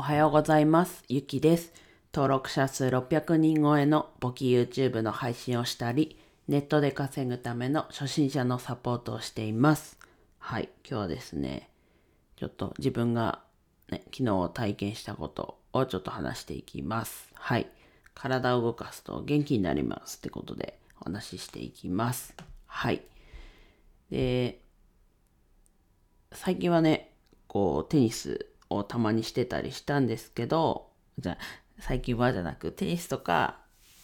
おはようございます。ゆきです。登録者数600人超えの簿記 YouTube の配信をしたり、ネットで稼ぐための初心者のサポートをしています。はい、今日はですね、ちょっと自分が、ね、昨日体験したことをちょっと話していきます。はい、体を動かすと元気になりますってことでお話ししていきます。はい。で、最近はね、こう、テニスをたまにしてたりしたんですけど、じゃ最近はじゃなく、テニスとか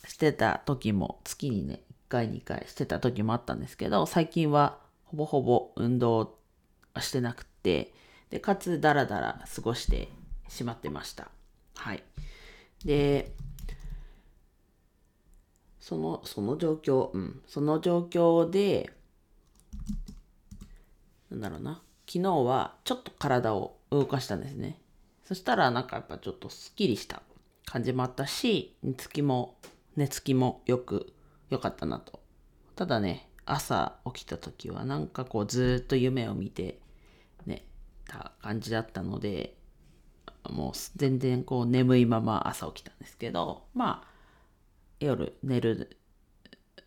してた時も、月にね、1回2回してた時もあったんですけど、最近はほぼほぼ運動してなくて、で、かつダラダラ過ごしてしまってました。はい。で、その、その状況、うん、その状況で、なんだろうな、昨日はちょっと体を動かしたんですね。そしたらなんかやっぱちょっとスッキリした感じもあったし、寝つきも、寝つきもよく、良かったなと。ただね、朝起きた時はなんかこうずっと夢を見て、ね、た感じだったので、もう全然こう眠いまま朝起きたんですけど、まあ、夜寝る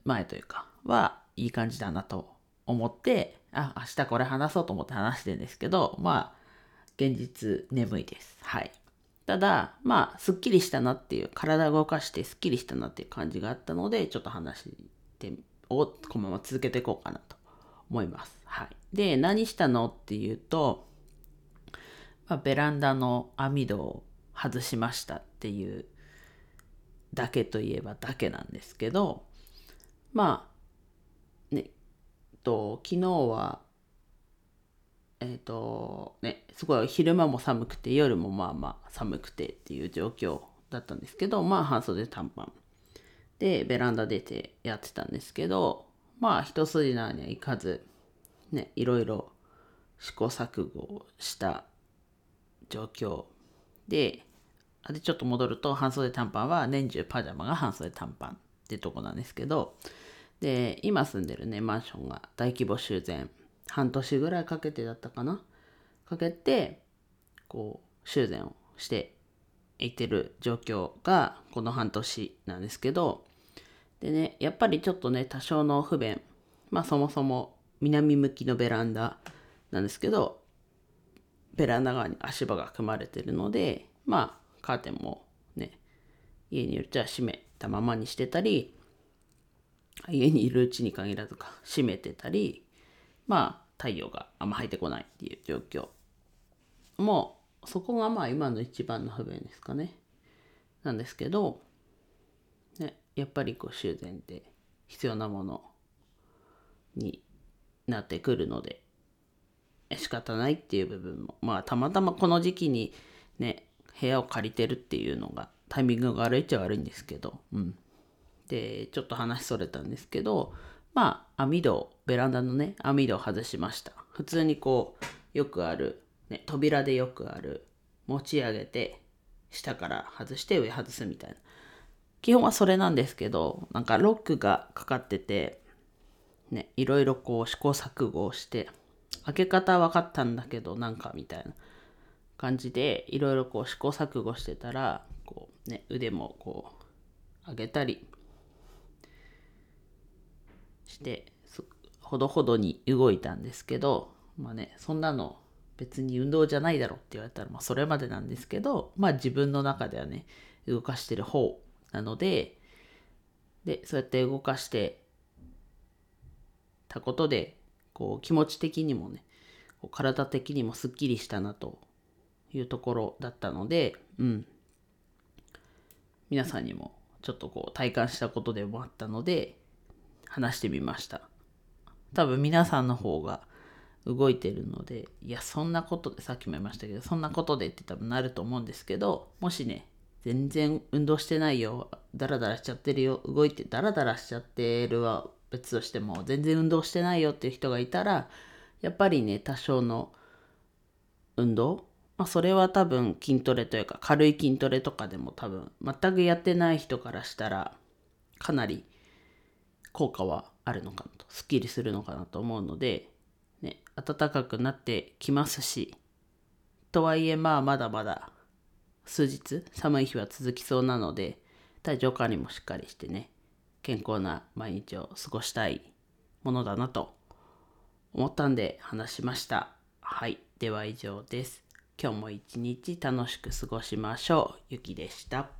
前というかはいい感じだなと思って、あ、明日これ話そうと思って話してるんですけど、まあ、現実眠いです。はい。ただ、まあ、すっきりしたなっていう、体を動かしてすっきりしたなっていう感じがあったので、ちょっと話してをこのまま続けていこうかなと思います。はい。で、何したのっていうと、まあ、ベランダの網戸を外しましたっていうだけといえばだけなんですけど、まあ、ね、と、昨日は、えっ、と、ね、すごい昼間も寒くて、夜もまあまあ寒くてっていう状況だったんですけど、まあ半袖短パン。でベランダ出てやってたんですけど、まあ一筋縄にはいかず、ね、いろいろ試行錯誤した状況で、あで、ちょっと戻ると、半袖短パンは年中パジャマが半袖短パンってとこなんですけど、で、今住んでるね、マンションが大規模修繕、半年ぐらいかけてだったかな？かけて、こう、修繕をしていってる状況が、この半年なんですけど、でね、やっぱりちょっとね、多少の不便、まあそもそも南向きのベランダなんですけど、ベランダ側に足場が組まれてるので、まあ、カーテンもね、家にいるうちは閉めたままにしてたり、家にいるうちに限らずか、閉めてたり、まあ、太陽があんま入ってこないっていう状況。もう、そこがまあ今の一番の不便ですかね。なんですけど、ね、やっぱりこう修繕って必要なものになってくるので、仕方ないっていう部分もまあたまたまこの時期にね部屋を借りてるっていうのがタイミングが悪いっちゃ悪いんですけどうんでちょっと話それたんですけどまあ網戸をベランダのね網戸を外しました。普通にこうよくある、ね、扉でよくある持ち上げて下から外して上外すみたいな。基本はそれなんですけどなんかロックがかかっててねいろいろこう試行錯誤をして開け方は分かったんだけどなんかみたいな。感じでいろいろこう試行錯誤してたらこう、ね、腕もこう上げたりしてほどほどに動いたんですけどまあねそんなの別に運動じゃないだろって言われたらまあそれまでなんですけどまあ自分の中ではね動かしてる方なのででそうやって動かしてたことでこう気持ち的にもねこう体的にもすっきりしたなというところだったので、うん、皆さんにもちょっとこう体感したことでもあったので話してみました。多分皆さんの方が動いてるのでいやそんなことでさっきも言いましたけどそんなことでって多分なると思うんですけどもしね全然運動してないよダラダラしちゃってるよ動いてダラダラしちゃってるは別としても全然運動してないよっていう人がいたらやっぱりね多少の運動まあそれは多分筋トレというか軽い筋トレとかでも多分全くやってない人からしたらかなり効果はあるのかなとすっきりするのかなと思うので、ね、暖かくなってきますしとはいえまあまだまだ数日寒い日は続きそうなので体調管理もしっかりしてね健康な毎日を過ごしたいものだなと思ったんで話しました。はいでは以上です。今日も一日楽しく過ごしましょう。ゆきでした。